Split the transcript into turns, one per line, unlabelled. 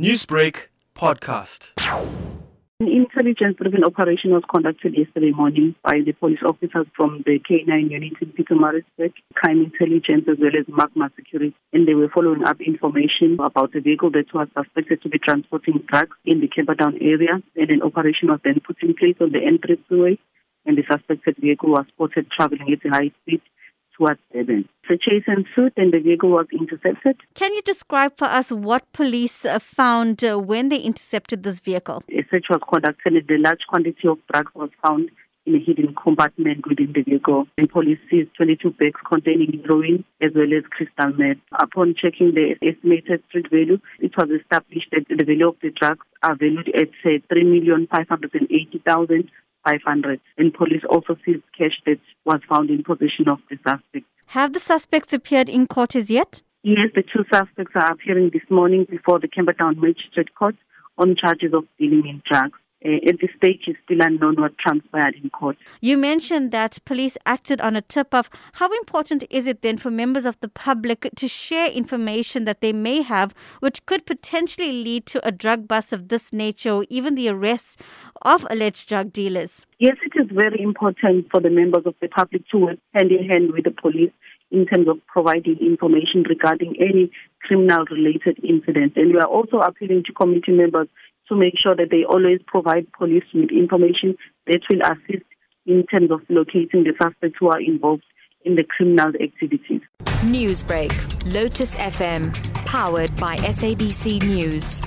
Newsbreak podcast.
An intelligence-driven operation was conducted yesterday morning by the police officers from the K9 unit in Pietermaritzburg, Crime Intelligence, as well as Magma Security. And they were following up information about a vehicle that was suspected to be transporting drugs in the Camperdown area. And an operation was then put in place on the N3 freeway, and the suspected vehicle was spotted traveling at a high speed towards Durban. The chase ensued and the vehicle was intercepted.
Can you describe for us what police uh, found uh, when they intercepted this vehicle?
A search was conducted and a large quantity of drugs was found in a hidden compartment within the vehicle. The police seized 22 bags containing heroin as well as crystal meth. Upon checking the estimated street value, it was established that the value of the drugs are valued at say, 3,580,000 500. And police also seized cash that was found in possession of the suspect.
Have the suspects appeared in court as yet?
Yes, the two suspects are appearing this morning before the Camperdown Magistrate Court on charges of dealing in drugs. Uh, at this stage, it's still unknown what transpired in court.
You mentioned that police acted on a tip off. How important is it then for members of the public to share information that they may have, which could potentially lead to a drug bust of this nature or even the arrest of alleged drug dealers?
Yes, it is very important for the members of the public to work hand in hand with the police in terms of providing information regarding any criminal related incidents. And we are also appealing to committee members to make sure that they always provide police with information that will assist in terms of locating the suspects who are involved in the criminal activities.
Newsbreak, Lotus FM, powered by SABC News.